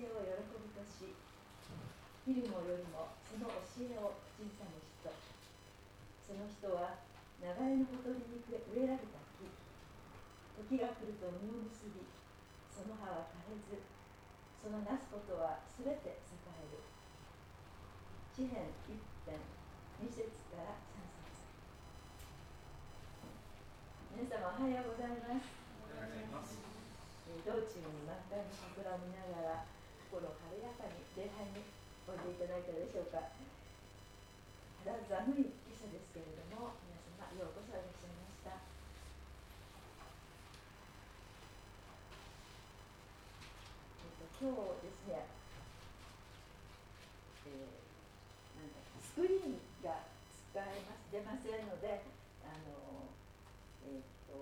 えを喜びとしフィルモよりもその教えを口ずさむ人その人は流れのほとりに植えられた木。時が来ると実を結びその葉は枯れずそのなすことはすべて栄える。詩篇一編二節から三節。皆様おはようございます。道中に満開の桜を見ながら心軽やかに礼拝においでいただいたでしょうか。肌寒い今朝ですけれども皆様ようこそいらっしゃいました。えっと今日ですね、えー、なんだスクリーンが使えます出ませんのであのえっ、と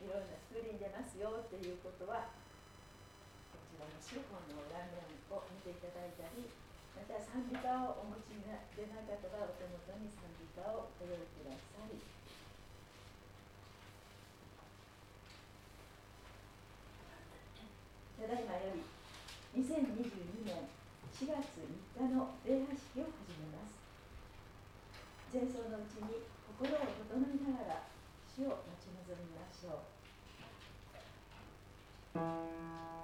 いろんなスクリーン出ますよっていうことはの資本の裏面を見ていただいたりまた賛美歌をお持ちでなかったらお手元に賛美歌をお用意ください。ただいまより2022年4月3日の礼拝式を始めます。前奏のうちに心を整えながら主を待ち望みましょう。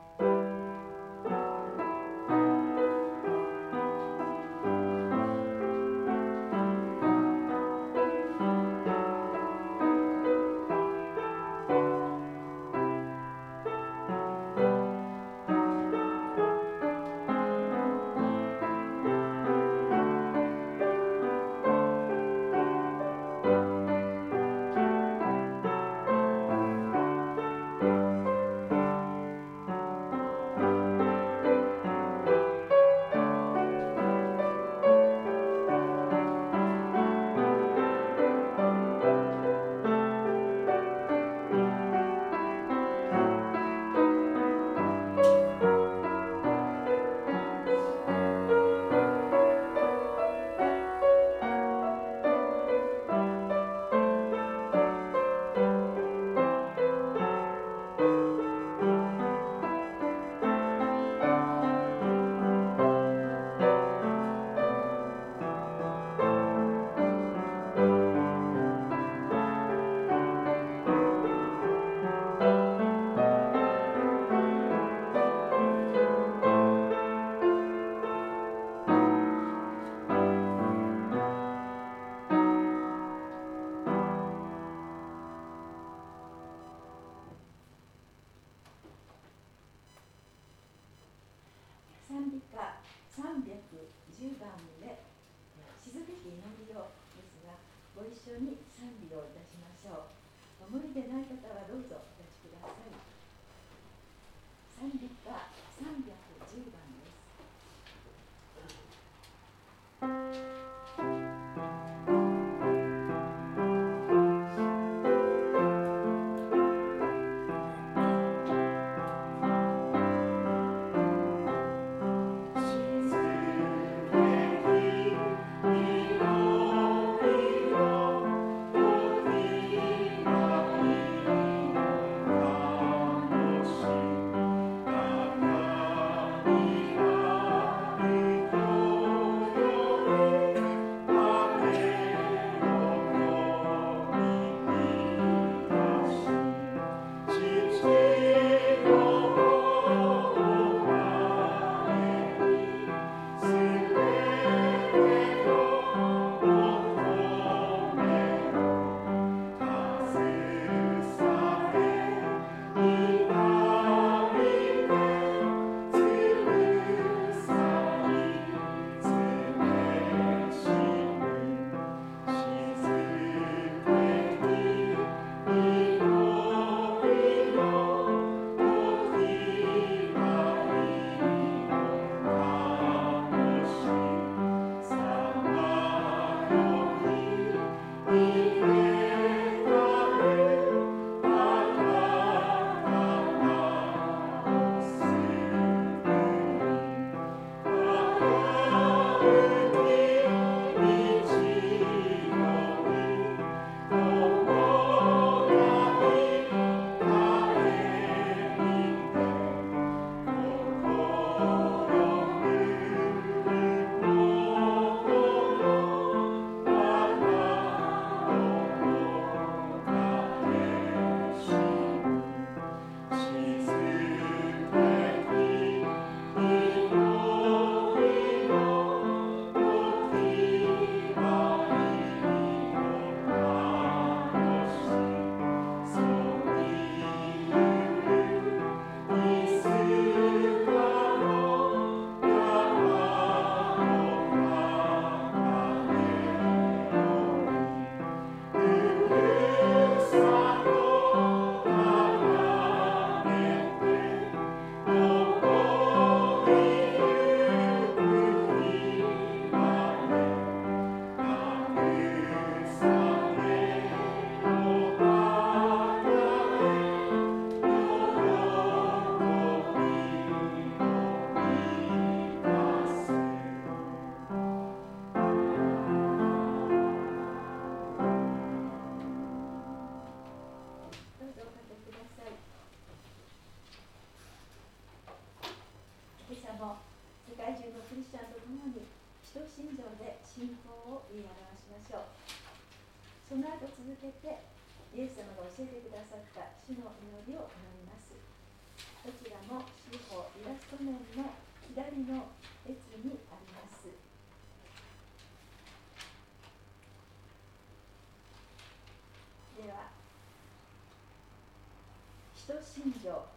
人信条。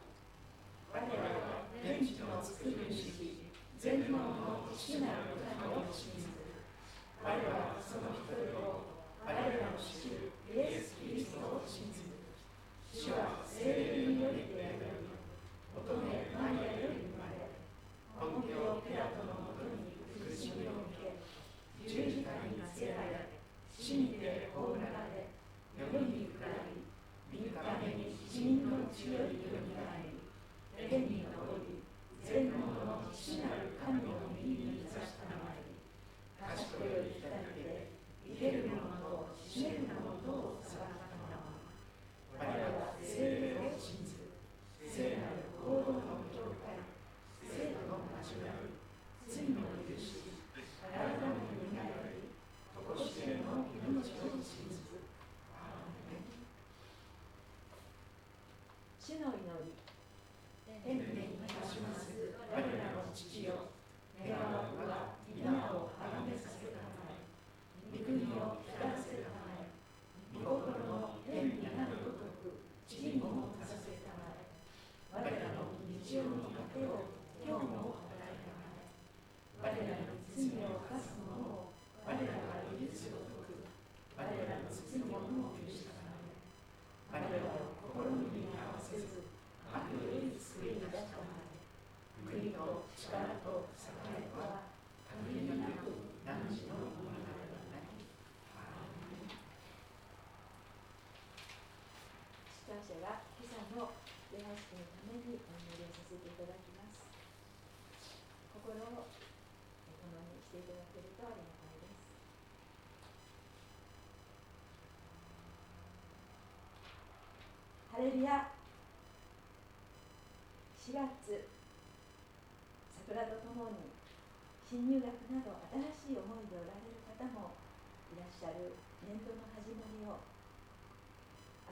我らは天地の作る主全能の父なる神を信ず我らはその一人を我らの主イエス・キリストを信ず主は聖霊によりである乙女マリアより生まれポンピオ・ピラトのもとに苦しみを受け十字架につけられ死にて葬られ世に下り三日目に死人のうちよりよみがえり天に昇り全能の父なる神の右に座したまえり賢より来たりで生けるものと死ねるものとを裁かたまま我らは聖霊を信ず聖なる行動の教会聖徒の交わり罪の許し体のよみがえりとこしえの命を信ず主の祈り天にいたします我らの父よ願わくは皆をあがめさせたまえ御国を来らせたまえ御心の天になるごとく地にもさせたまえ我らの日常の糧を今日も与えたまえ我らに罪を犯す者を我らが許すごとく我らの罪を許したまえ我らを心に合わせず悪より救い出したまえ国と力と栄えは限りなく何時のものならない司会者が今朝の礼拝式のためにお祈りをさせていただきます。心を共にしていただけるとありがたいです。ハレルヤ。4月。桜とともに新入学など新しい思いでおられる方もいらっしゃる。年度の始まりを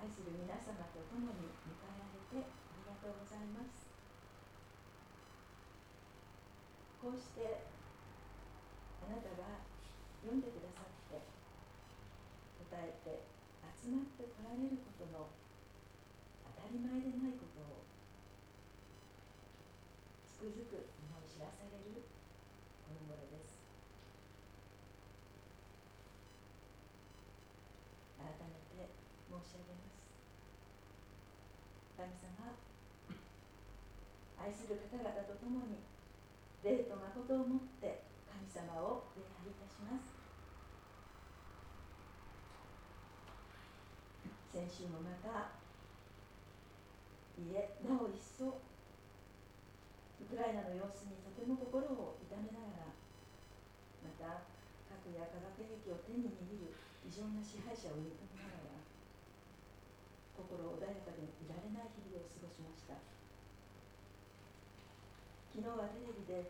愛する皆様と共に迎えられてありがとうございます。こうしてあなたが読んでくださって答えて集まってこられることの当たり前でないことをつくづく思い知らされるこの頃です。改めて申し上げます。神様愛する方々と共に霊と誠をもって神様を礼拝いたします。先週もまたいえなお一層ウクライナの様子にとても心を痛めながらまた核や化学兵器を手に握る異常な支配者を憎みながら心穏やかでいられない日々を過ごしました。昨日はテレビで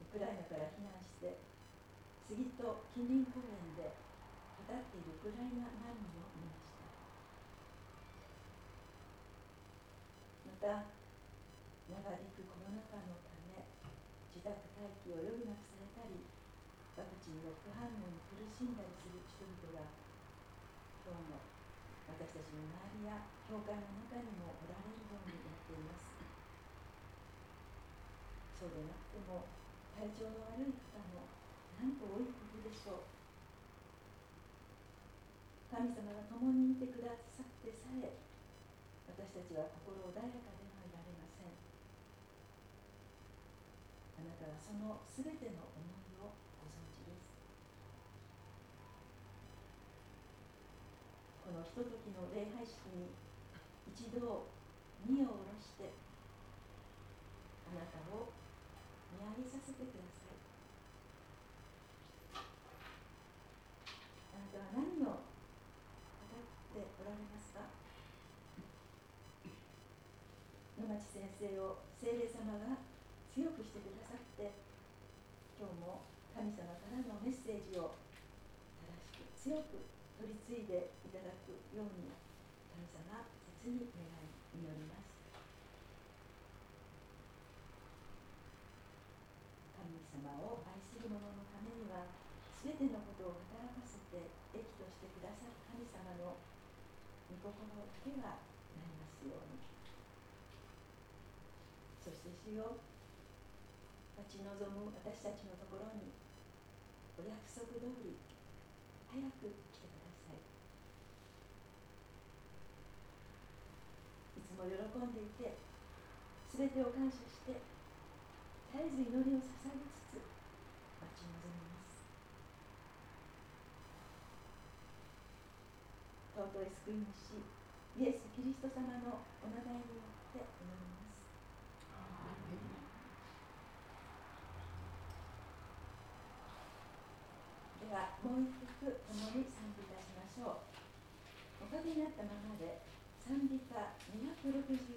ウクライナから避難して次と近隣公園で語っているウクライナ難民を見ました。また長引くコロナ禍のため自宅待機を余儀なくされたりワクチンの副反応に苦しんだりする人々が今日も私たちの周りや教会の中にもおられるようになっています。そうでなくても体調の悪い方もなんと多いことでしょう。神様が共にいてくださってさえ私たちは心穏やかではいられません。あなたはそのすべての思いをご存知です。このひとときの礼拝式に一度身を下ろしてあなたを見上げさせてください。あなたは何を語っておられますか？野町先生を聖霊様が強くしてくださって今日も神様からのメッセージを正しく強く取り継いでいただくようにに願い祈ります神様を愛する者のためには全てのことを働かせて益としてくださる神様の御心だけがなりますようにそして主よ待ち望む私たちのところにお約束通り早く来てくださいいつも喜んでいて全てを感謝して絶えず祈りを捧げつつ待ち望みます。尊い救い主イエス・キリスト様のお名前によって祈りますではもう一曲共に賛美いたしましょうおかげになったままで賛美歌262番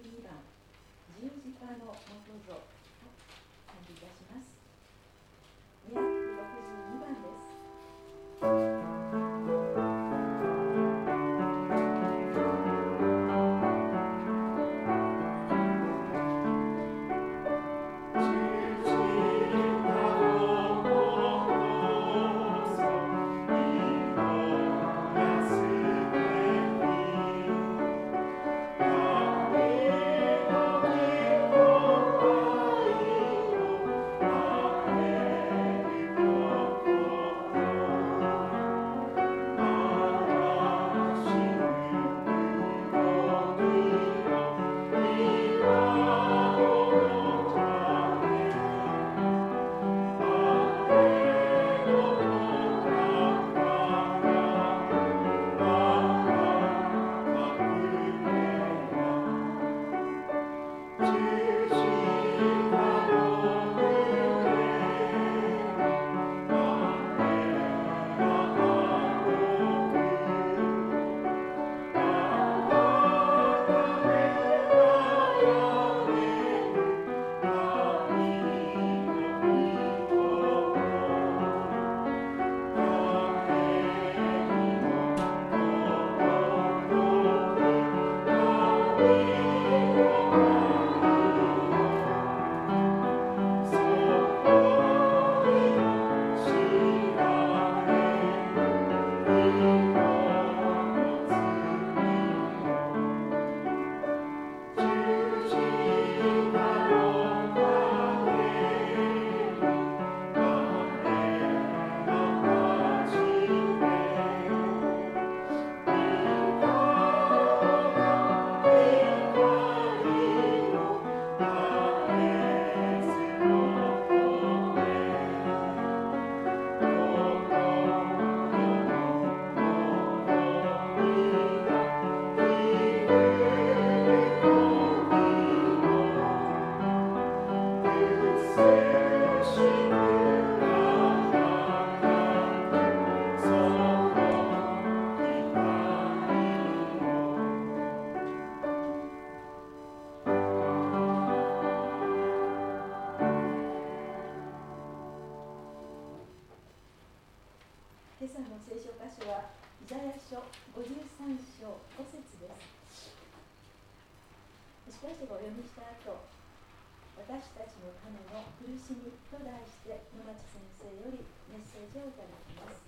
メッセージをいただきます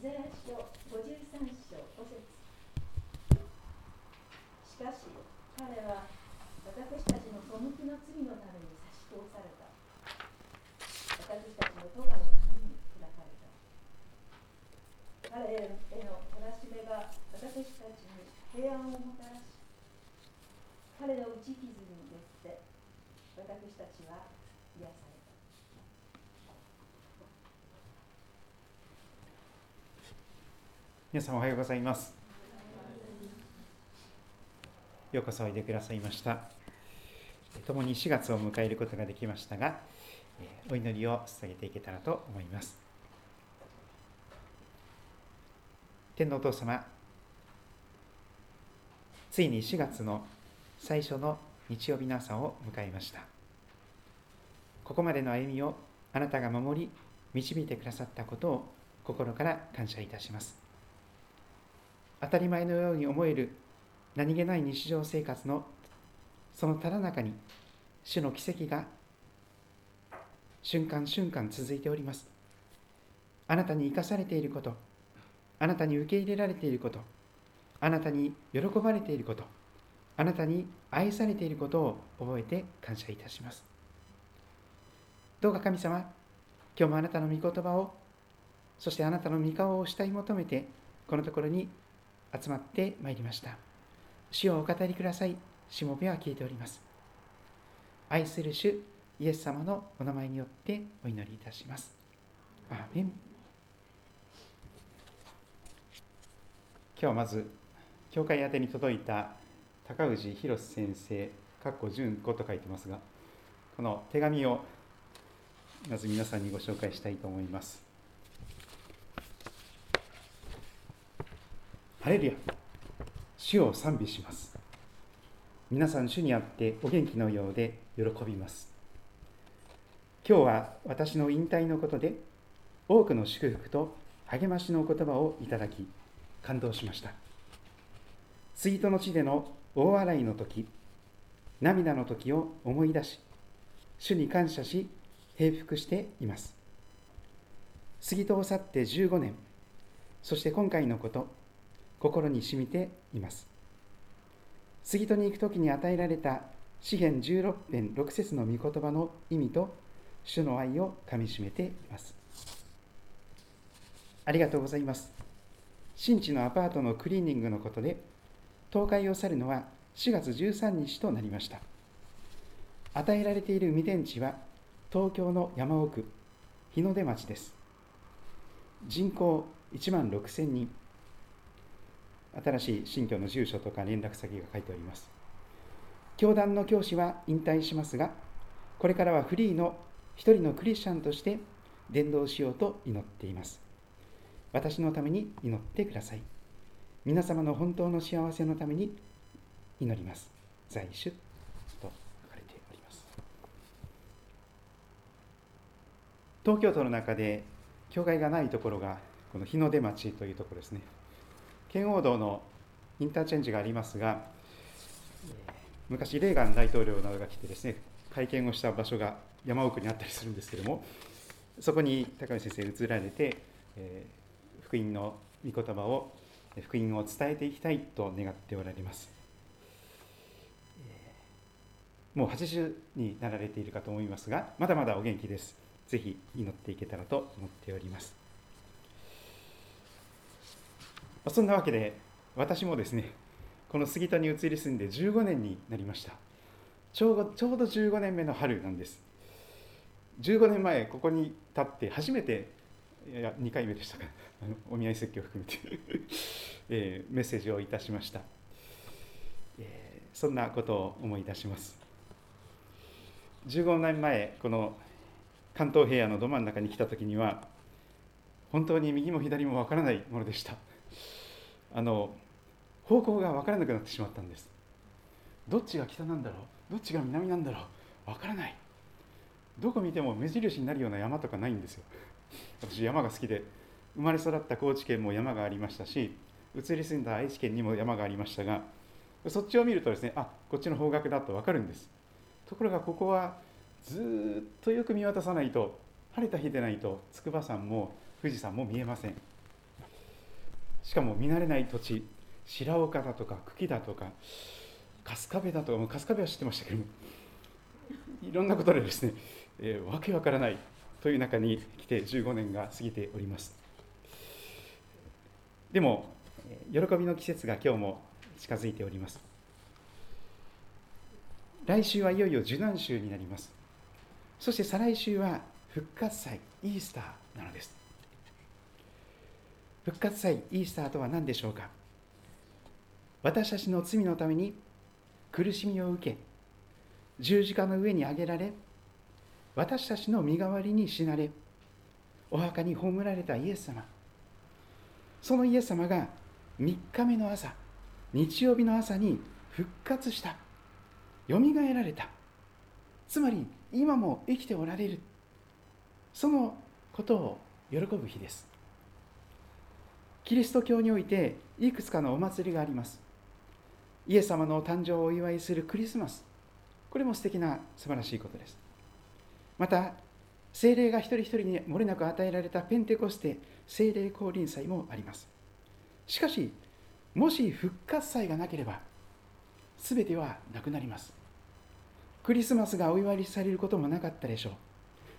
イザヤ書53章5節しかし彼は私たちの背きの罪のために差し通された私たちの咎のために砕かれた彼への懲らしめが私たちに平安をもたらし彼の打ち傷によって私たちは癒された皆さんおはようございます。ようこそおいでくださいました。共に4月を迎えることができましたが、お祈りを捧げていけたらと思います。天皇お父様ついに4月の最初の日曜日の朝を迎えましたここまでの歩みをあなたが守り導いてくださったことを心から感謝いたします当たり前のように思える何気ない日常生活のそのただ中に主の奇跡が瞬間瞬間続いております。あなたに生かされていることあなたに受け入れられていることあなたに喜ばれていることあなたに愛されていることを覚えて感謝いたします。どうか神様今日もあなたの御言葉をそしてあなたの御顔を慕い求めてこのところに集まってまいりました。主をお語りください。しもべは聞いております。愛する主イエス様のお名前によってお祈りいたします。アーメン。今日まず教会宛に届いた高氏博先生かっこ純子と書いてますがこの手紙をまず皆さんにご紹介したいと思います。ハレルヤ。主を賛美します。皆さん主にあってお元気のようで喜びます。今日は私の引退のことで多くの祝福と励ましの言葉をいただき感動しました。杉戸の地での大洗いの時涙の時を思い出し主に感謝し平服しています。杉戸を去って15年そして今回のこと心に染みています。杉戸に行く時に与えられた詩篇16編6節の御言葉の意味と主の愛をかみしめています。ありがとうございます。新地のアパートのクリーニングのことで東海を去るのは4月13日となりました。与えられている未天地は東京の山奥日の出町です。人口1万6000人。新しい新居の住所とか連絡先が書いております。教団の教師は引退しますがこれからはフリーの一人のクリスチャンとして伝道しようと祈っています。私のために祈ってください。皆様の本当の幸せのために祈ります。在主と書かれております。東京都の中で教会がないところがこの日の出町というところですね。圏央道のインターチェンジがありますが昔レーガン大統領などが来てですね会見をした場所が山奥にあったりするんですけれどもそこに高橋先生移られて、えー、福音の御言葉を福音を伝えていきたいと願っておられます。もう80になられているかと思いますがまだまだお元気です。ぜひ祈っていけたらと思っております。そんなわけで私もですねこの杉田に移り住んで15年になりました。ちょうどちょうど15年目の春なんです。15年前ここに立って初めていや2回目でしたか お見合い説教を含めて えー、メッセージをいたしました、えー、そんなことを思い出します。15年前この関東平野のど真ん中に来た時には本当に右も左も分からないものでした。あの方向が分からなくなってしまったんです。どっちが北なんだろう？どっちが南なんだろう？分からない。どこ見ても目印になるような山とかないんですよ。私山が好きで。生まれ育った高知県も山がありましたし移り住んだ愛知県にも山がありましたがそっちを見るとですねあこっちの方角だと分かるんです。ところがここはずっとよく見渡さないと晴れた日でないと筑波山も富士山も見えません。しかも見慣れない土地白岡だとか久喜だとか春日部だとか春日部は知ってましたけども いろんなことでですね、えー、わけわからないという中に来て15年が過ぎております。でも喜びの季節が今日も近づいております。来週はいよいよ受難週になります。そして再来週は復活祭イースターなのです。復活祭イースターとは何でしょうか？私たちの罪のために苦しみを受け十字架の上に上げられ私たちの身代わりに死なれお墓に葬られたイエス様。そのイエス様が3日目の朝日曜日の朝に復活した。よみがえられた。つまり今も生きておられる。そのことを喜ぶ日です。キリスト教においていくつかのお祭りがあります。イエス様の誕生をお祝いするクリスマス。これも素敵な素晴らしいことです。また精霊が一人一人に漏れなく与えられたペンテコステ精霊降臨祭もあります。しかしもし復活祭がなければ全てはなくなります。クリスマスがお祝いされることもなかったでしょう。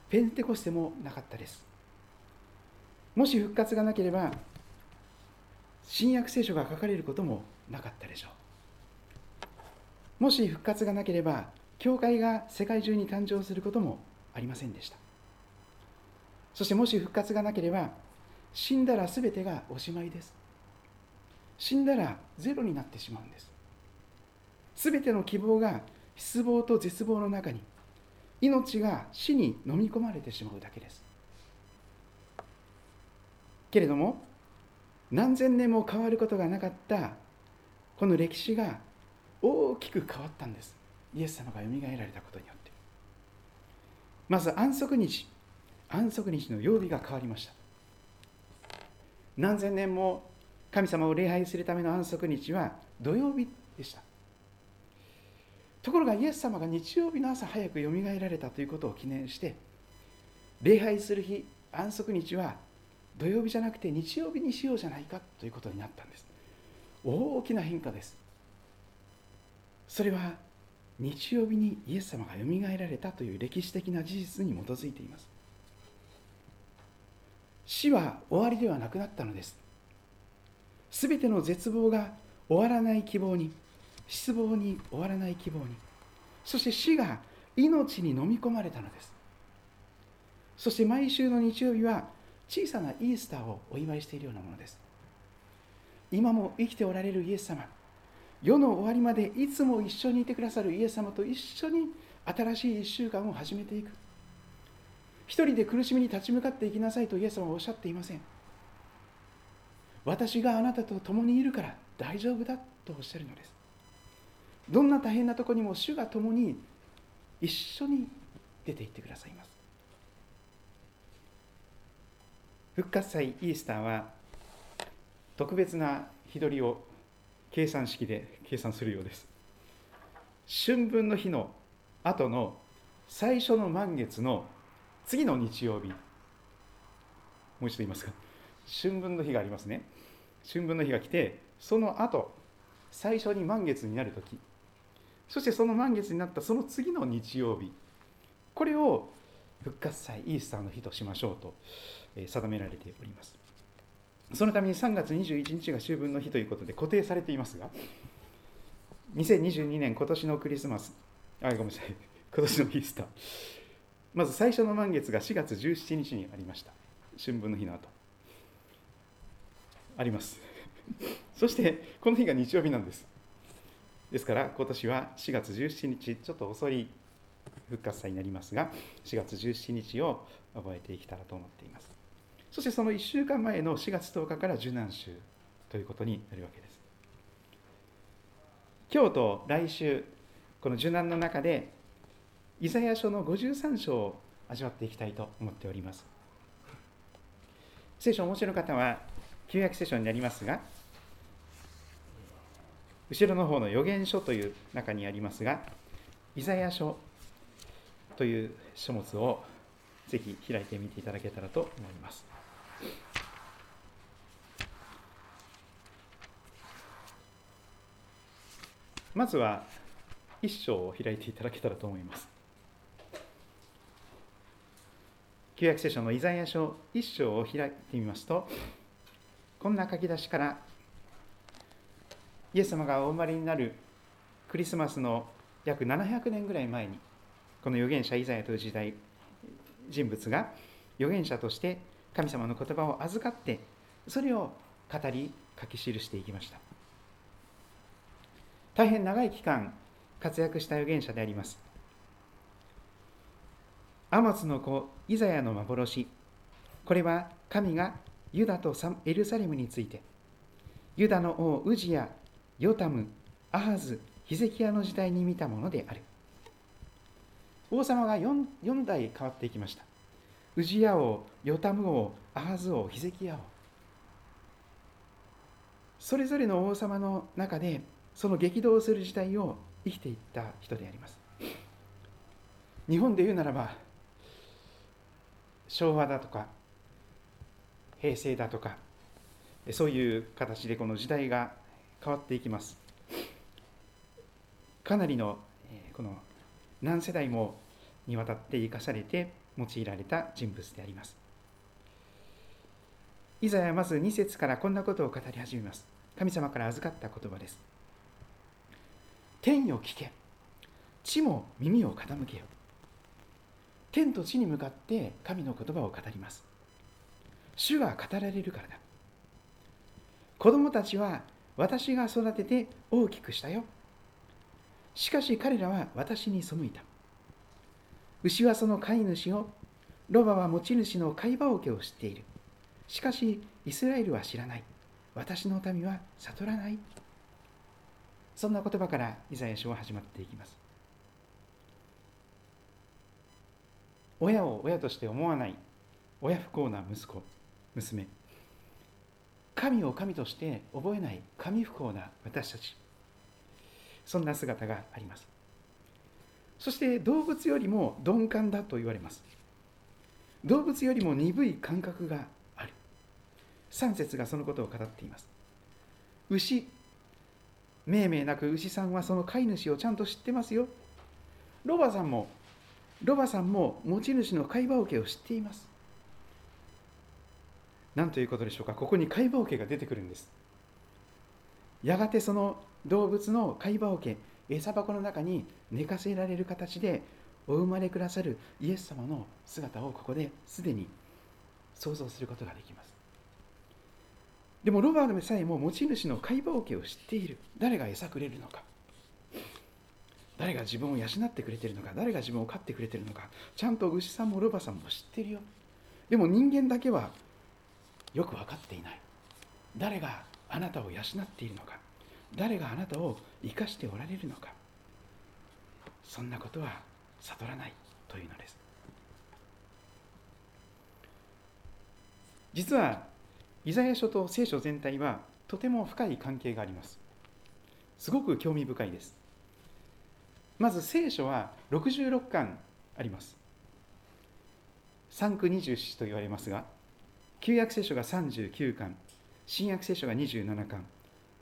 ペンテコステもなかったです。もし復活がなければ新約聖書が書かれることもなかったでしょう。もし復活がなければ教会が世界中に誕生することもありませんでした。そしてもし復活がなければ死んだら全てがおしまいです。死んだらゼロになってしまうんです。全ての希望が失望と絶望の中に命が死に飲み込まれてしまうだけです。けれども何千年も変わることがなかったこの歴史が大きく変わったんです。イエス様がよみがえられたことによって。まず安息日安息日の曜日が変わりました。何千年も神様を礼拝するための安息日は土曜日でした。ところがイエス様が日曜日の朝早くよみがえられたということを記念して礼拝する日安息日は土曜日じゃなくて日曜日にしようじゃないかということになったんです。大きな変化です。それは日曜日にイエス様がよみがえられたという歴史的な事実に基づいています。死は終わりではなくなったのです。すべての絶望が終わらない希望に失望に終わらない希望にそして死が命に飲み込まれたのです。そして毎週の日曜日は小さなイースターをお祝いしているようなものです。今も生きておられるイエス様世の終わりまでいつも一緒にいてくださるイエス様と一緒に新しい1週間を始めていく。一人で苦しみに立ち向かっていきなさいとイエス様はおっしゃっていません。私があなたと共にいるから大丈夫だとおっしゃるのです。どんな大変なとこにも主が共に一緒に出て行ってくださいます。復活祭イースターは特別な日取りを計算式で計算するようです。春分の日の後の最初の満月の次の日曜日。もう一度言いますか？春分の日がありますね。春分の日が来てその後最初に満月になる時。そしてその満月になったその次の日曜日。これを復活祭イースターの日としましょうと。定められております。そのために3月21日が秋分の日ということで固定されていますが2022年今年のクリスマスあごめんなさい 今年のイースター。まず最初の満月が4月17日にありました。春分の日の後。あります。そしてこの日が日曜日なんです。ですから今年は4月17日ちょっと遅い復活祭になりますが4月17日を覚えていけたらと思っています。そしてその1週間前の4月10日から受難週ということになるわけです。今日と来週この受難の中でイザヤ書の53章を味わっていきたいと思っております。聖書をお持ちの方は旧約聖書になりますが後ろの方の預言書という中にありますがイザヤ書という書物をぜひ開いてみていただけたらと思います。まずは一章を開いていただけたらと思います。旧約聖書のイザヤ書一章を開いてみますと、こんな書き出しから、イエス様がお生まれになるクリスマスの約700年ぐらい前に、この預言者イザヤという時代、人物が預言者として神様の言葉を預かって、それを語り書き記していきました。大変長い期間活躍した預言者であります。アマツの子イザヤの幻。これは神がユダとエルサレムについて。ユダの王ウジヤヨタムアハズヒゼキヤの時代に見たものである。王様が 4, 4代変わっていきました。ウジヤ王ヨタム王アハズ王ヒゼキヤ王。それぞれの王様の中でその激動する時代を生きていった人であります。日本で言うならば昭和だとか平成だとかそういう形でこの時代が変わっていきます。かなりのこの何世代もにわたって生かされて用いられた人物であります。イザヤはまず2節からこんなことを語り始めます。神様から預かった言葉です。天よ聞け。地も耳を傾けよ。天と地に向かって神の言葉を語ります。主が語られるからだ。子供たちは私が育てて大きくしたよ。しかし彼らは私に背いた。牛はその飼い主をロバは持ち主の飼い場桶を知っている。しかしイスラエルは知らない。私の民は悟らない。そんな言葉からイザヤ書は始まっていきます。親を親として思わない。親不幸な息子娘。神を神として覚えない。神不幸な私たち。そんな姿があります。そして動物よりも鈍感だと言われます。動物よりも鈍い感覚が3節がそのことを語っています。牛命名なく牛さんはその飼い主をちゃんと知ってますよ。ロバさんもロバさんも持ち主の飼い場桶を知っています。何ということでしょうか。ここに飼い場桶が出てくるんです。やがてその動物の飼い場桶餌箱の中に寝かせられる形でお生まれくださるイエス様の姿をここですでに想像することができます。でもロバートさえも持ち主の飼い場桶を知っている。誰が餌くれるのか。誰が自分を養ってくれてるのか。誰が自分を飼ってくれてるのか。ちゃんと牛さんもロバさんも知ってるよ。でも人間だけはよく分かっていない。誰があなたを養っているのか。誰があなたを生かしておられるのか。そんなことは悟らないというのです。実はイザヤ書と聖書全体はとても深い関係があります。すごく興味深いです。まず聖書は66巻あります。3区24と言われますが旧約聖書が39巻新約聖書が27巻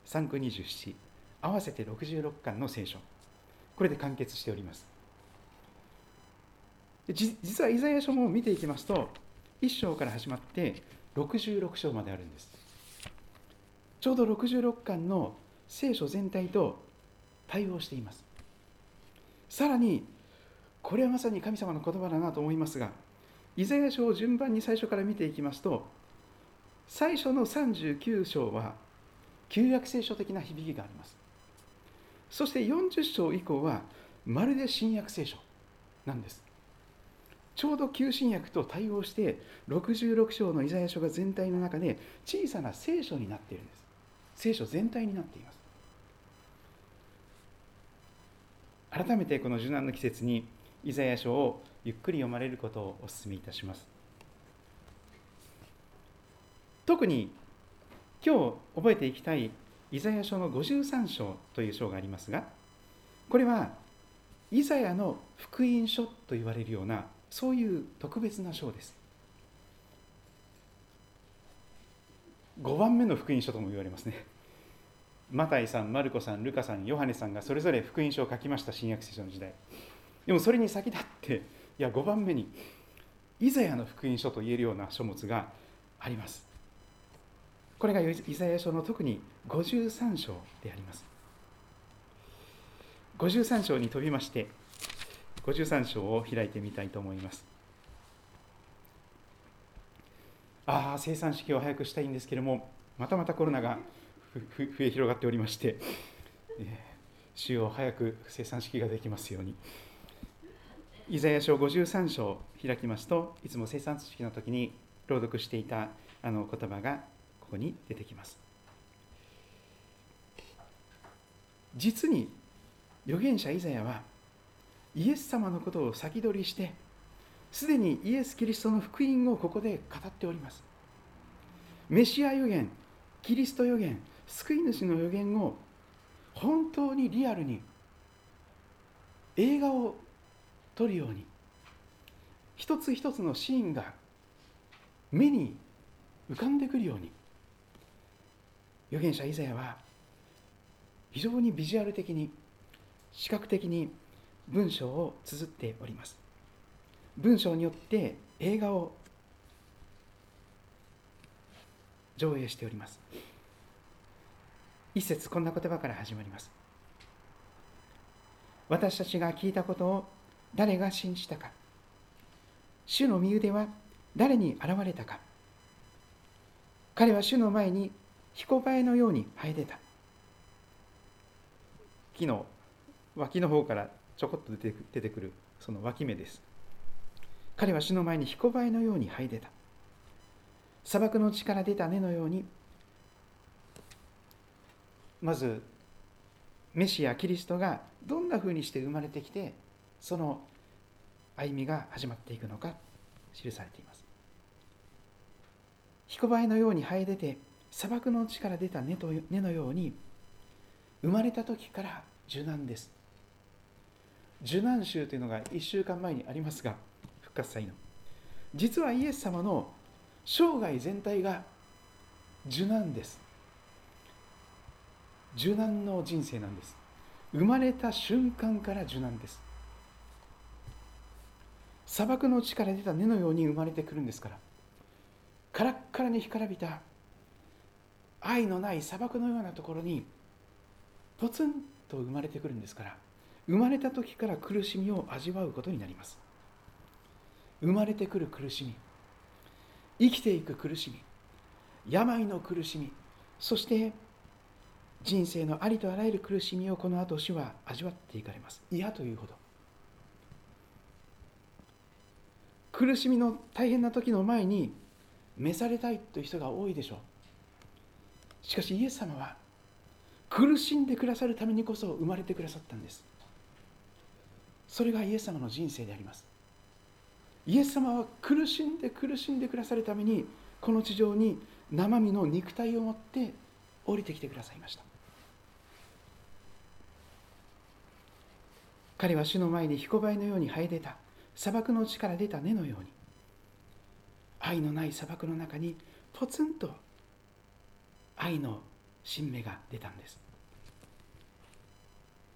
3区27合わせて66巻の聖書。これで完結しております。実はイザヤ書も見ていきますと1章から始まって66章まであるんです。ちょうど66巻の聖書全体と対応しています。さらにこれはまさに神様の言葉だなと思いますがイザヤ書を順番に最初から見ていきますと最初の39章は旧約聖書的な響きがあります。そして40章以降はまるで新約聖書なんです。ちょうど旧新約と対応して66章のイザヤ書が全体の中で小さな聖書になっているんです。聖書全体になっています。改めてこの受難の季節にイザヤ書をゆっくり読まれることをお勧めいたします。特に今日覚えていきたいイザヤ書の53章という章がありますがこれはイザヤの福音書と言われるようなそういう特別な章です。5番目の福音書とも言われますね。マタイさん、マルコさん、ルカさん、ヨハネさんがそれぞれ福音書を書きました新約聖書の時代。でもそれに先立っていや5番目にイザヤの福音書と言えるような書物があります。これがイザヤ書の特に53章であります。53章に飛びまして53章を開いてみたいと思います。ああ生産式を早くしたいんですけれどもまたまたコロナが増え広がっておりまして、えー、主を早く生産式ができますように。イザヤ書53章を開きますといつも生産式の時に朗読していたあの言葉がここに出てきます。実に預言者イザヤはイエス様のことを先取りしてすでにイエス・キリストの福音をここで語っております。メシア予言キリスト予言救い主の予言を本当にリアルに映画を撮るように一つ一つのシーンが目に浮かんでくるように。預言者イザヤは非常にビジュアル的に視覚的に文章を綴っております。文章によって映画を上映しております。一節こんな言葉から始まります。私たちが聞いたことを誰が信じたか。主の身腕は誰に現れたか。彼は主の前に彦映えのように生え出た。木の脇の方からちょこっと出て出てくるその脇芽です。彼は主の前に彦映えのように生え出た。砂漠の地から出た根のようにまずメシアキリストがどんなふうにして生まれてきてその歩みが始まっていくのか記されています。彦映えのように生え出て砂漠の地から出た根と根のように生まれた時から受難です。受難週というのが1週間前にありますが復活祭の。実はイエス様の生涯全体が受難です。受難の人生なんです。生まれた瞬間から受難です。砂漠の地から出た根のように生まれてくるんですからカラッカラに干からびた愛のない砂漠のようなところにポツンと生まれてくるんですから生まれた時から苦しみを味わうことになります。生まれてくる苦しみ生きていく苦しみ病の苦しみそして人生のありとあらゆる苦しみをこの後主は味わっていかれます。嫌というほど。苦しみの大変な時の前に召されたいという人が多いでしょう。しかしイエス様は苦しんでくださるためにこそ生まれてくださったんです。それがイエス様の人生であります。イエス様は苦しんで苦しんでくださるためにこの地上に生身の肉体を持って降りてきてくださいました。彼は主の前に彦映えのように生え出た。砂漠の地から出た根のように。愛のない砂漠の中にポツンと愛の新芽が出たんです。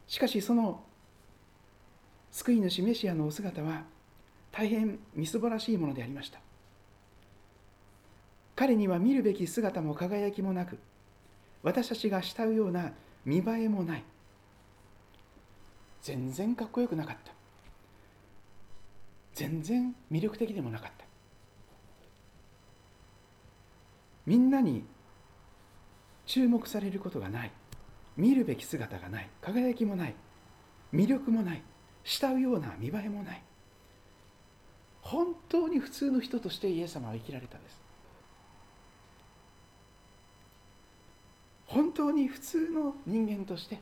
しかしその救い主メシアのお姿は大変みすぼらしいものでありました。彼には見るべき姿も輝きもなく私たちが慕うような見栄えもない。全然かっこよくなかった。全然魅力的でもなかった。みんなに注目されることがない。見るべき姿がない。輝きもない。魅力もない。慕うような見栄えもない。本当に普通の人としてイエス様は生きられたんです。本当に普通の人間として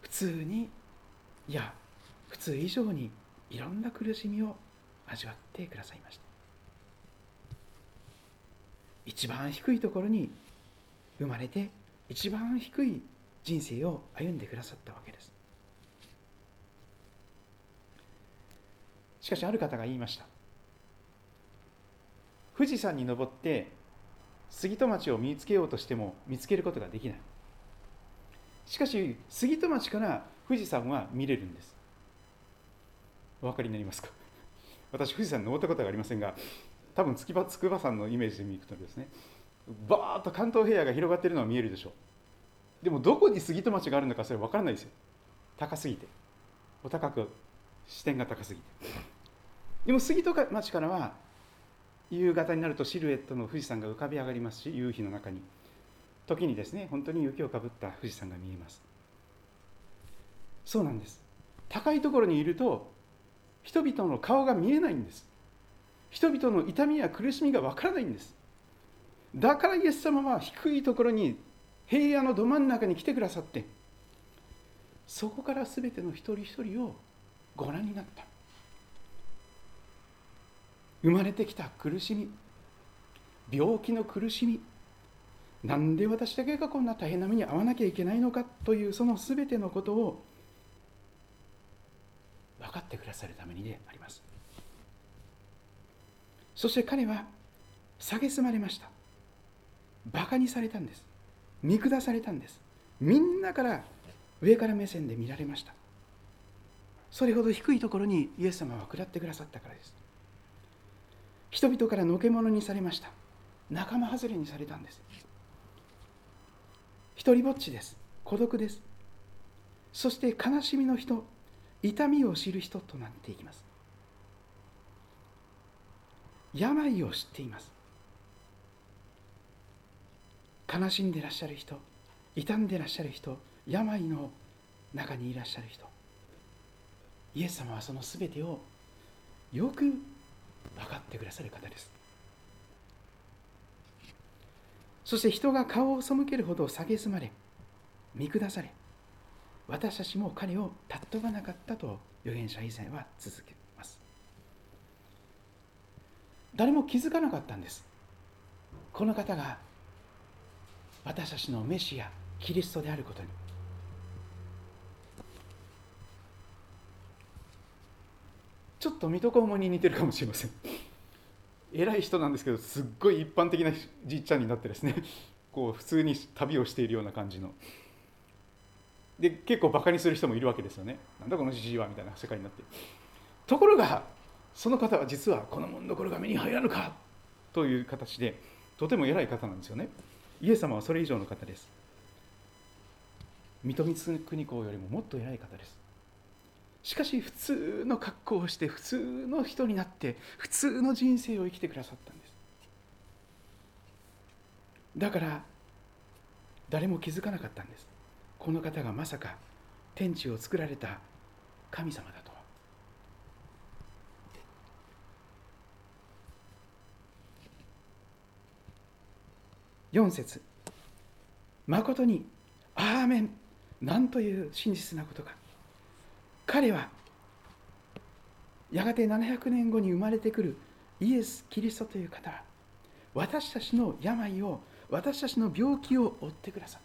普通にいや普通以上にいろんな苦しみを味わってくださいました。一番低いところに生まれて一番低い人生を歩んでくださったわけです。しかしある方が言いました。富士山に登って杉戸町を見つけようとしても見つけることができない。しかし杉戸町から富士山は見れるんです。お分かりになりますか？私富士山登ったことがありませんが多分筑波筑波山のイメージで見るとですねバーッと関東平野が広がっているのは見えるでしょう。でもどこに杉戸町があるのかそれ分からないですよ。高すぎて。お高く視点が高すぎて。でも杉戸町からは夕方になるとシルエットの富士山が浮かび上がりますし夕日の中に時にですね本当に雪をかぶった富士山が見えます。そうなんです。高いところにいると人々の顔が見えないんです。人々の痛みや苦しみがわからないんです。だからイエス様は低いところに平野のど真ん中に来てくださってそこから全ての一人一人をご覧になった。生まれてきた苦しみ病気の苦しみなんで私だけがこんな大変な目に遭わなきゃいけないのかというその全てのことを分かってくださるためにであります。そして彼は蔑まれました。バカにされたんです。見下されたんです。みんなから上から目線で見られました。それほど低いところにイエス様は下ってくださったからです。人々からのけ者にされました。仲間外れにされたんです。一りぼっちです。孤独です。そして悲しみの人痛みを知る人となっていきます。病を知っています。悲しんでらっしゃる人傷んでらっしゃる人病の中にいらっしゃる人。イエス様はその全てをよく分かってくださる方です。そして人が顔を背けるほど蔑まれ見下され私たちも彼を尊ばなかったと預言者以前は続けます。誰も気づかなかったんです。この方が私たちのメシアキリストであることに。ちょっと水戸黄門に似てるかもしれません。偉い人なんですけどすっごい一般的なじいちゃんになってですね。こう普通に旅をしているような感じの。で結構バカにする人もいるわけですよね。なんだこのじじいはみたいな世界になって。ところがその方は実はこの物所が目に入らぬか。という形でとても偉い方なんですよね。イエス様はそれ以上の方です。水戸光国公よりももっと偉い方です。しかし普通の格好をして普通の人になって普通の人生を生きてくださったんです。だから誰も気づかなかったんです。この方がまさか天地を作られた神様だとは。4節。まことにアーメン。なんという真実なことか。彼はやがて700年後に生まれてくるイエス・キリストという方は私たちの病を私たちの病気を負ってくださっ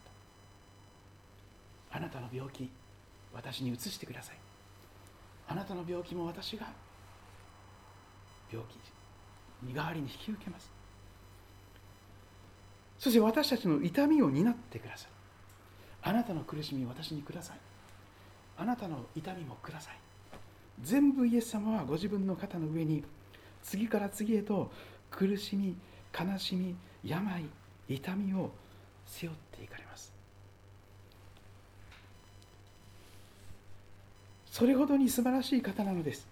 た。あなたの病気私に移してください。あなたの病気も私が病気身代わりに引き受けます。そして私たちの痛みを担ってください。あなたの苦しみを私にください。あなたの痛みもください。全部イエス様はご自分の肩の上に次から次へと苦しみ悲しみ病痛みを背負っていかれます。それほどに素晴らしい方なのです。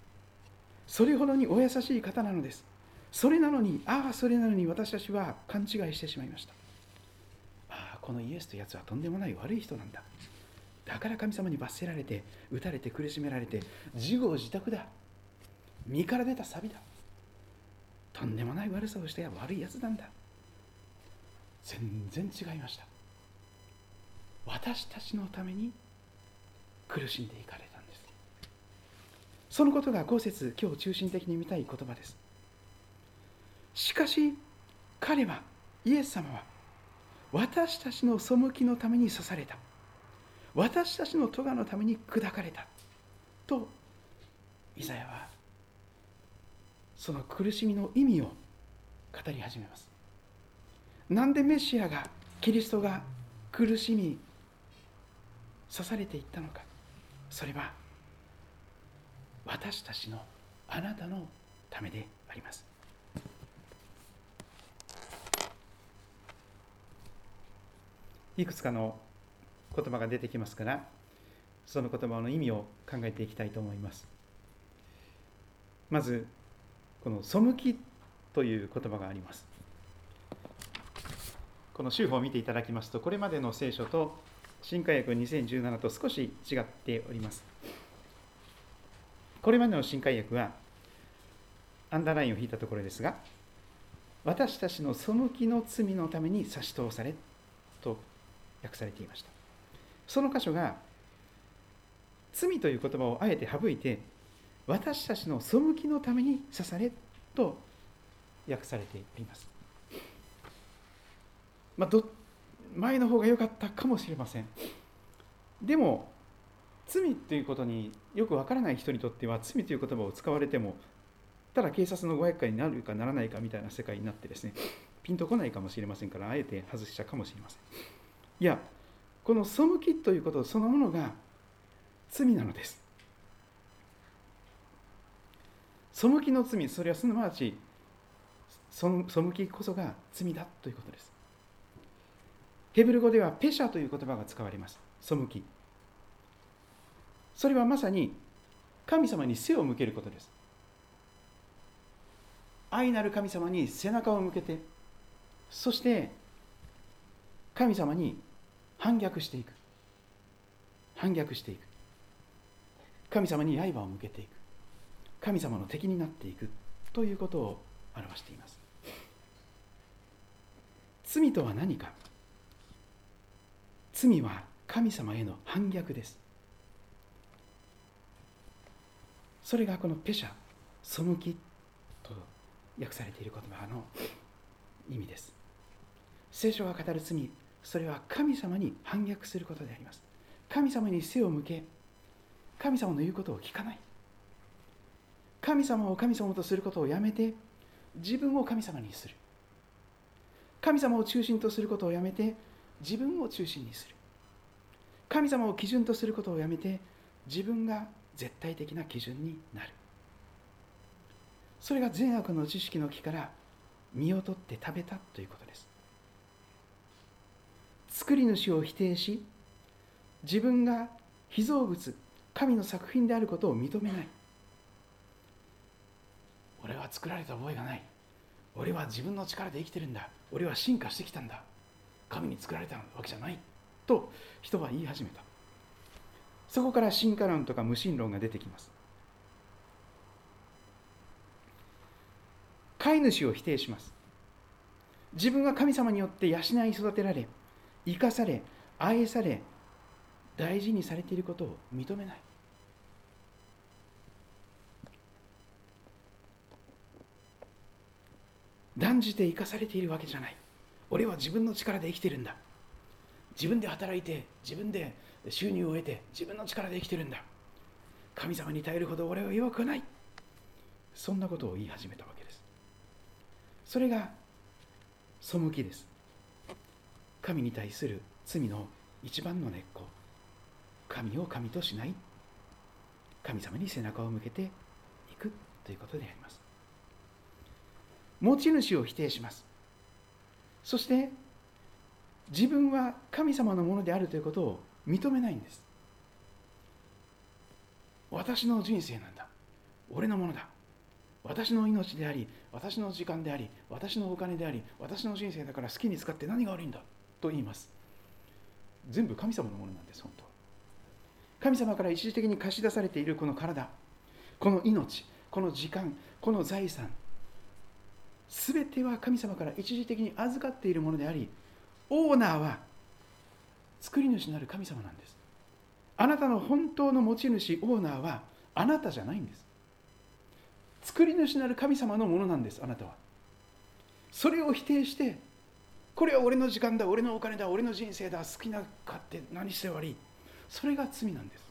それほどにお優しい方なのです。それなのにああそれなのに私たちは勘違いしてしまいました。ああこのイエスというやつはとんでもない悪い人なんだ。だから神様に罰せられて打たれて苦しめられて自業自得だ。身から出たサビだ。とんでもない悪さをして悪いやつなんだ。全然違いました。私たちのために苦しんでいかれたんです。そのことが5節今日中心的に見たい言葉です。しかし彼はイエス様は私たちの背きのために刺された。私たちの咎のために砕かれた。とイザヤはその苦しみの意味を語り始めます。なんでメシアがキリストが苦しみ刺されていったのか。それは私たちのあなたのためであります。いくつかの言葉が出てきますからその言葉の意味を考えていきたいと思います。まずこの「背き」という言葉があります。この週報を見ていただきますとこれまでの聖書と新海訳2017と少し違っております。これまでの新海訳はアンダーラインを引いたところですが私たちの背きの罪のために差し通されと訳されていました。その箇所が罪という言葉をあえて省いて私たちの背きのために刺されと訳されています、まあ、ど前の方が良かったかもしれません。でも罪ということによくわからない人にとっては罪という言葉を使われてもただ警察のご厄介になるかならないかみたいな世界になってですねピンとこないかもしれませんからあえて外したかもしれません。いやこの背きということそのものが罪なのです。背きの罪それはすなわち背きこそが罪だということです。ヘブル語ではペシャという言葉が使われます。背き。それはまさに神様に背を向けることです。愛なる神様に背中を向けてそして神様に反逆していく。反逆していく。神様に刃を向けていく。神様の敵になっていく。ということを表しています。罪とは何か。罪は神様への反逆です。それがこのペシャ背きと訳されている言葉の意味です。聖書が語る罪それは神様に反逆することであります。神様に背を向け神様の言うことを聞かない。神様を神様とすることをやめて自分を神様にする。神様を中心とすることをやめて自分を中心にする。神様を基準とすることをやめて自分が絶対的な基準になる。それが善悪の知識の木から身を取って食べたということです。作り主を否定し自分が被造物神の作品であることを認めない。俺は作られた覚えがない。俺は自分の力で生きてるんだ。俺は進化してきたんだ。神に作られたわけじゃない。と人は言い始めた。そこから進化論とか無神論が出てきます。飼い主を否定します。自分は神様によって養い育てられ生かされ愛され大事にされていることを認めない。断じて生かされているわけじゃない。俺は自分の力で生きてるんだ。自分で働いて自分で収入を得て自分の力で生きてるんだ。神様に頼るほど俺は弱くない。そんなことを言い始めたわけです。それが背きです。神に対する罪の一番の根っこ。神を神としない。神様に背中を向けていくということであります。持ち主を否定します。そして自分は神様のものであるということを認めないんです。私の人生なんだ。俺のものだ。私の命であり私の時間であり私のお金であり私の人生だから好きに使って何が悪いんだ。と言います。全部神様のものなんです本当。神様から一時的に貸し出されているこの体この命この時間この財産全ては神様から一時的に預かっているものでありオーナーは作り主なる神様なんです。あなたの本当の持ち主オーナーはあなたじゃないんです。作り主なる神様のものなんですあなたは。それを否定してこれは俺の時間だ俺のお金だ俺の人生だ好きな勝手何して悪いそれが罪なんです。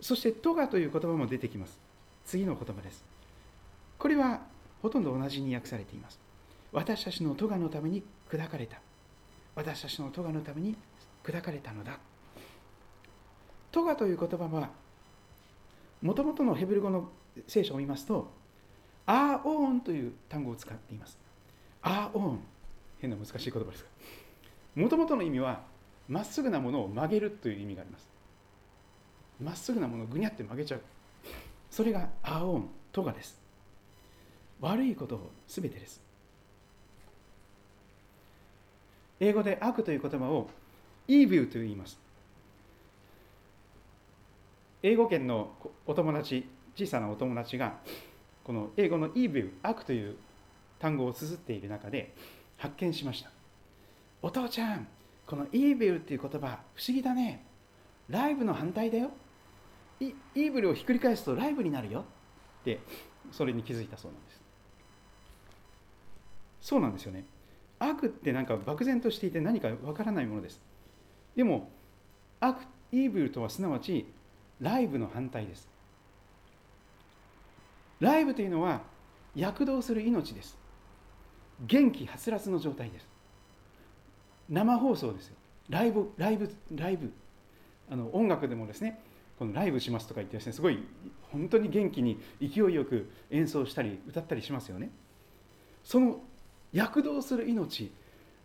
そして「トガ」という言葉も出てきます。次の言葉です。これはほとんど同じに訳されています。私たちの咎のために砕かれた。私たちの咎のために砕かれたのだ。咎という言葉はもともとのヘブル語の聖書を見ますとアーオーンという単語を使っています。アーオーン。変な難しい言葉ですが。もともとの意味はまっすぐなものを曲げるという意味があります。まっすぐなものをぐにゃって曲げちゃう。それがアーオーントガです。悪いことを全てです。英語で悪という言葉を evil と言います。英語圏のお友達小さなお友達がこの英語の evil 悪という単語を綴っている中で発見しました。お父ちゃんこの evil っていう言葉不思議だね。ライブの反対だよ。イーブルをひっくり返すとライブになるよ。ってそれに気づいたそうなんです。そうなんですよね。悪ってなんか漠然としていて何かわからないものです。でも悪イーブルとはすなわちライブの反対です。ライブというのは躍動する命です。元気はつらつの状態です。生放送ですよ。ライブライブライブ。あの音楽でもですねこのライブしますとか言ってですねすごい本当に元気に勢いよく演奏したり歌ったりしますよね。その躍動する命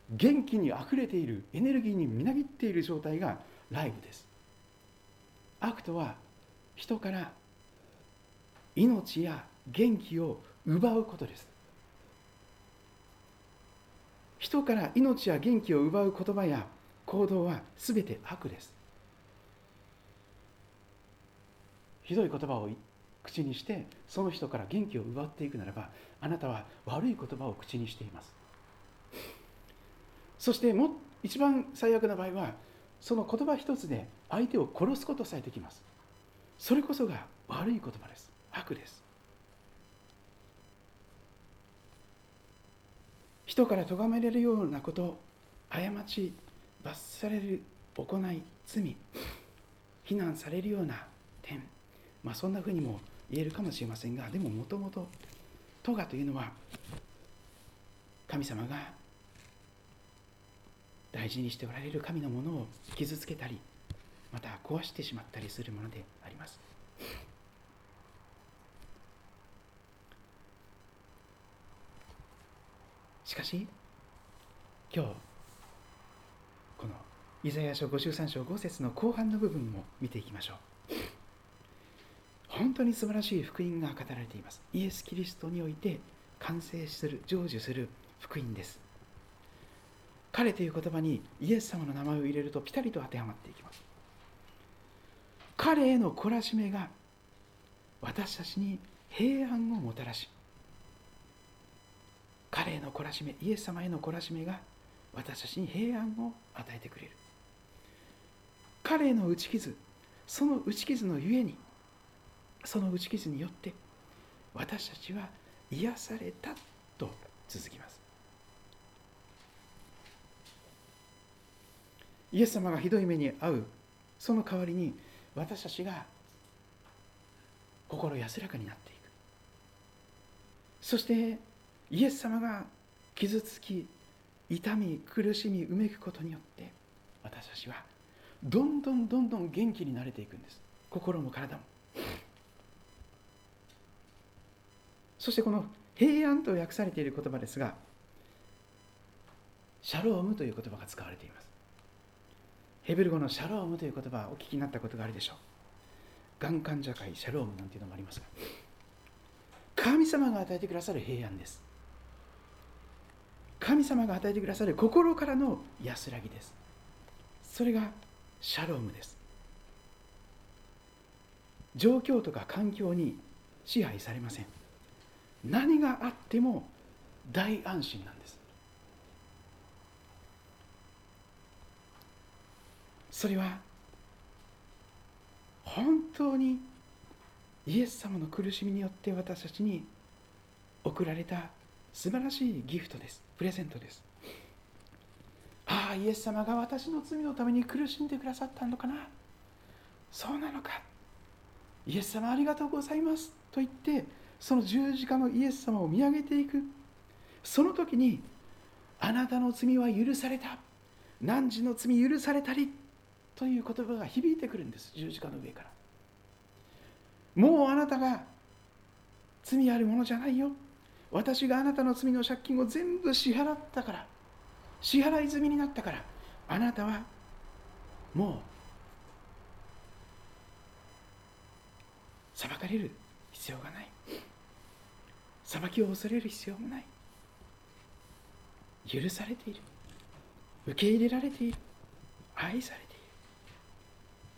元気にあふれているエネルギーにみなぎっている状態がライブです。悪とは人から命や元気を奪うことです。人から命や元気を奪う言葉や行動は全て悪です。ひどい言葉を口にしてその人から元気を奪っていくならばあなたは悪い言葉を口にしています。そしても一番最悪な場合はその言葉一つで相手を殺すことさえできます。それこそが悪い言葉です。悪です。人から咎められるようなこと過ち罰される行い罪非難されるような点まあそんなふうにも言えるかもしれませんがでももともと咎というのは神様が大事にしておられる神のものを傷つけたりまた壊してしまったりするものであります。しかし今日このイザヤ書53章5節の後半の部分も見ていきましょう。本当に素晴らしい福音が語られています。イエス・キリストにおいて完成する成就する福音です。彼という言葉にイエス様の名前を入れるとピタリと当てはまっていきます。彼への懲らしめが私たちに平安をもたらし彼への懲らしめイエス様への懲らしめが私たちに平安を与えてくれる。彼への打ち傷その打ち傷のゆえにその打ち傷によって私たちは癒されたと続きます。イエス様がひどい目に遭うその代わりに私たちが心安らかになっていく。そしてイエス様が傷つき痛み苦しみうめくことによって私たちはどんどんどんどん元気になれていくんです。心も体も。そしてこの平安と訳されている言葉ですがシャロームという言葉が使われています。ヘブル語のシャロームという言葉をお聞きになったことがあるでしょう。がん患者会シャロームなんていうのもありますが神様が与えてくださる平安です。神様が与えてくださる心からの安らぎです。それがシャロームです。状況とか環境に支配されません。何があっても大安心なんです。それは本当にイエス様の苦しみによって私たちに贈られた素晴らしいギフトです。プレゼントです。ああイエス様が私の罪のために苦しんでくださったのかな。そうなのか。イエス様ありがとうございます。と言ってその十字架のイエス様を見上げていく。その時にあなたの罪は許された。汝の罪許されたり。という言葉が響いてくるんです。十字架の上から。もうあなたが罪あるものじゃないよ。私があなたの罪の借金を全部支払ったから支払い済みになったからあなたはもう裁かれる必要がない。裁きを恐れる必要もない。許されている。受け入れられている。愛されている。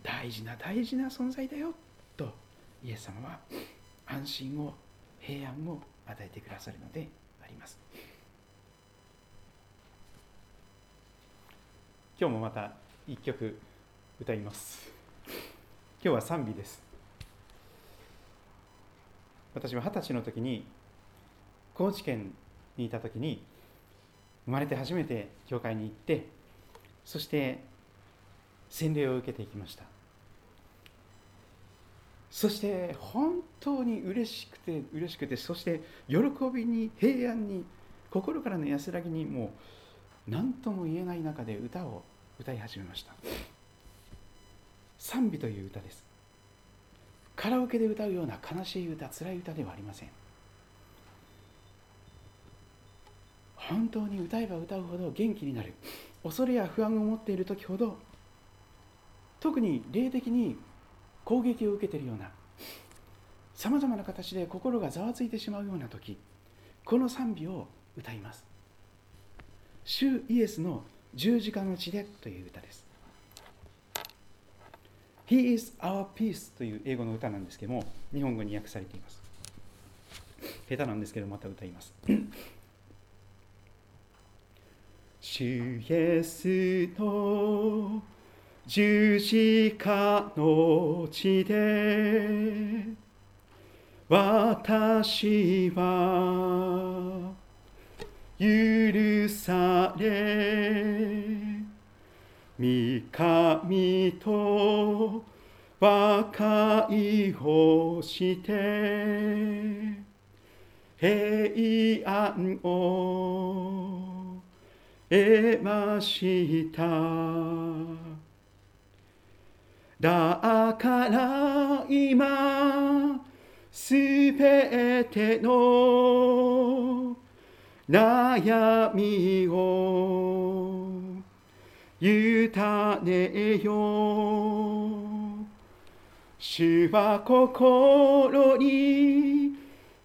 大事な大事な存在だよ。とイエス様は安心を平安を与えてくださるのであります。今日もまた一曲歌います。今日は賛美です。私は二十歳の時に高知県にいた時に生まれて初めて教会に行ってそして洗礼を受けていきました。そして本当に嬉しくて嬉しくてそして喜びに平安に心からの安らぎにもう何とも言えない中で歌を歌い始めました。賛美という歌です。カラオケで歌うような悲しい歌辛い歌ではありません。本当に歌えば歌うほど元気になる。恐れや不安を持っている時ほど特に霊的に攻撃を受けているようなさまざまな形で心がざわついてしまうような時この賛美を歌います。主イエスの十字架の血でという歌です。He is our peace という英語の歌なんですけども日本語に訳されています。下手なんですけどまた歌います。主イエスの十字架の地で私は許され三神と和解をして平安を得ました。だから今すべての悩みを委ねよ主は心に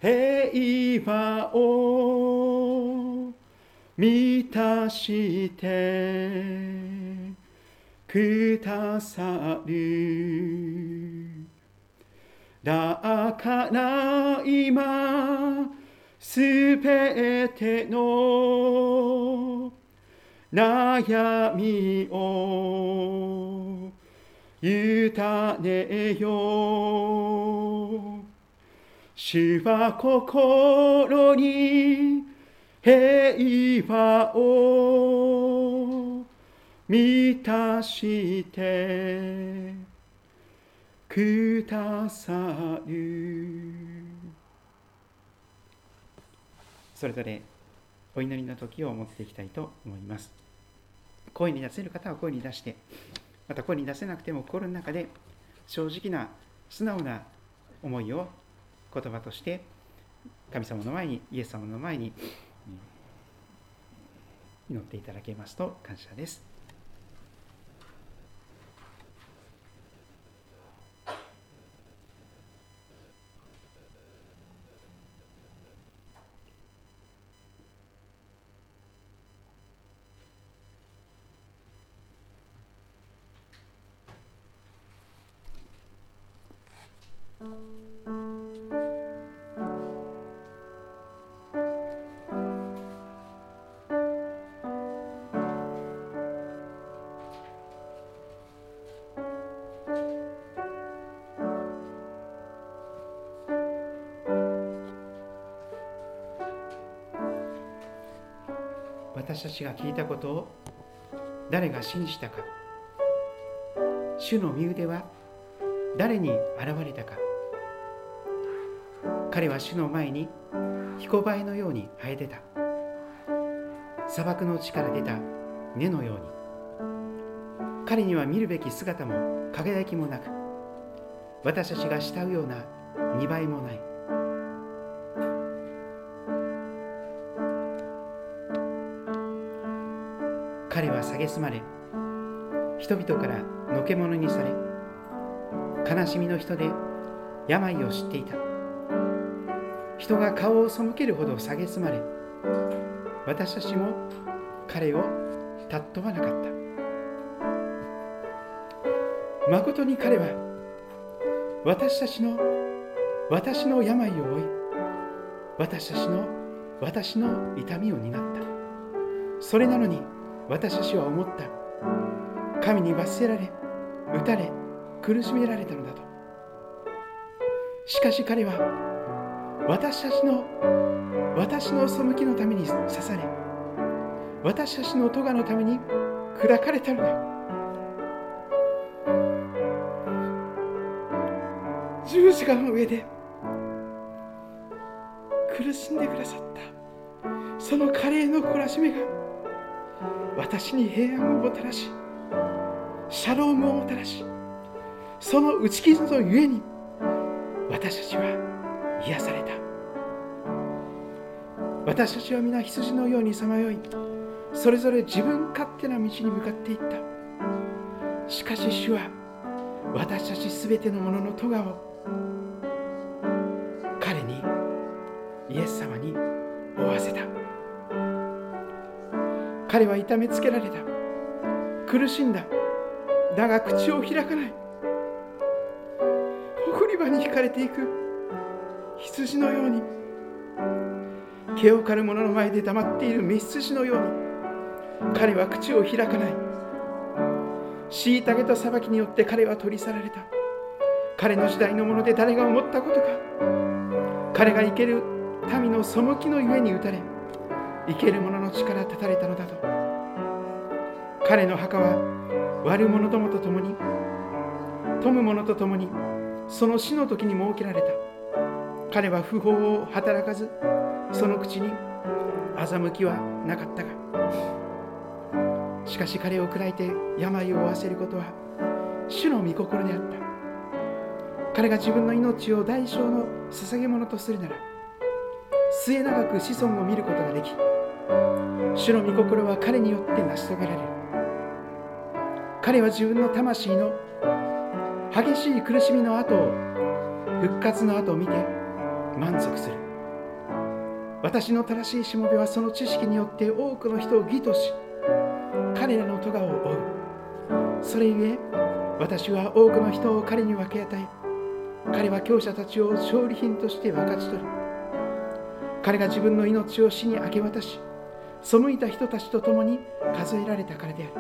平和を満たしてくださるだから今すべての悩みを委ねよ主は心に平和を満たしてくださる。それぞれお祈りの時を持っていきたいと思います。声に出せる方は声に出してまた声に出せなくても心の中で正直な素直な思いを言葉として神様の前にイエス様の前に祈っていただけますと感謝です。私たちが聞いたことを誰が信じたか。主の身腕は誰に現れたか。彼は主の前に彦バエのように生えてた。砂漠の地から出た根のように。彼には見るべき姿も輝きもなく私たちが慕うような見栄えもない。蔑まれ人々からのけ者にされ悲しみの人で病を知っていた。人が顔を背けるほど蔑まれ私たちも彼を尊ばなかった。誠に彼は私たちの私の病を負い私たちの私の痛みを担った。それなのに私たちは思った。神に罰せられ打たれ苦しめられたのだと。しかし彼は私たちの私の背きのために刺され私たちの咎のために砕かれたのだ。十字架の上で苦しんでくださったその華麗の懲らしめが私に平安をもたらしシャロームをもたらしその打ち傷のゆえに私たちは癒された。私たちは皆羊のようにさまよいそれぞれ自分勝手な道に向かっていった。しかし主は私たちすべてのものの咎を彼にイエス様に負わせた。彼は痛めつけられた。苦しんだ。だが口を開かない。送り場に引かれていく。羊のように。毛を刈る者の前で黙っている。メ羊のように。彼は口を開かない。虐げと裁きによって。彼は取り去られた。彼の時代のもので誰が思ったことか。彼が生ける民の背きのゆえに打たれ。生ける者の力立たれたのだと。彼の墓は悪者どもと共に富む者と共にその死の時に設けられた。彼は不法を働かずその口に欺きはなかったが。しかし彼を喰らいて病を負わせることは主の御心であった。彼が自分の命を代償の捧げ物とするなら末永く子孫を見ることができ主の御心は彼によって成し遂げられる。彼は自分の魂の激しい苦しみの後を復活の後を見て満足する。私の正しいしもべはその知識によって多くの人を義とし彼らの咎を負う。それゆえ私は多くの人を彼に分け与え彼は強者たちを勝利品として分かち取る。彼が自分の命を死に明け渡し背いた人たちと共に数えられたからである。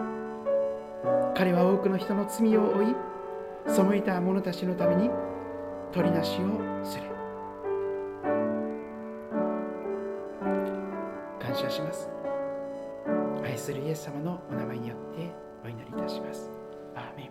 彼は多くの人の罪を負い背いた者たちのために取りなしをする。感謝します。愛するイエス様のお名前によってお祈りいたします。アーメン。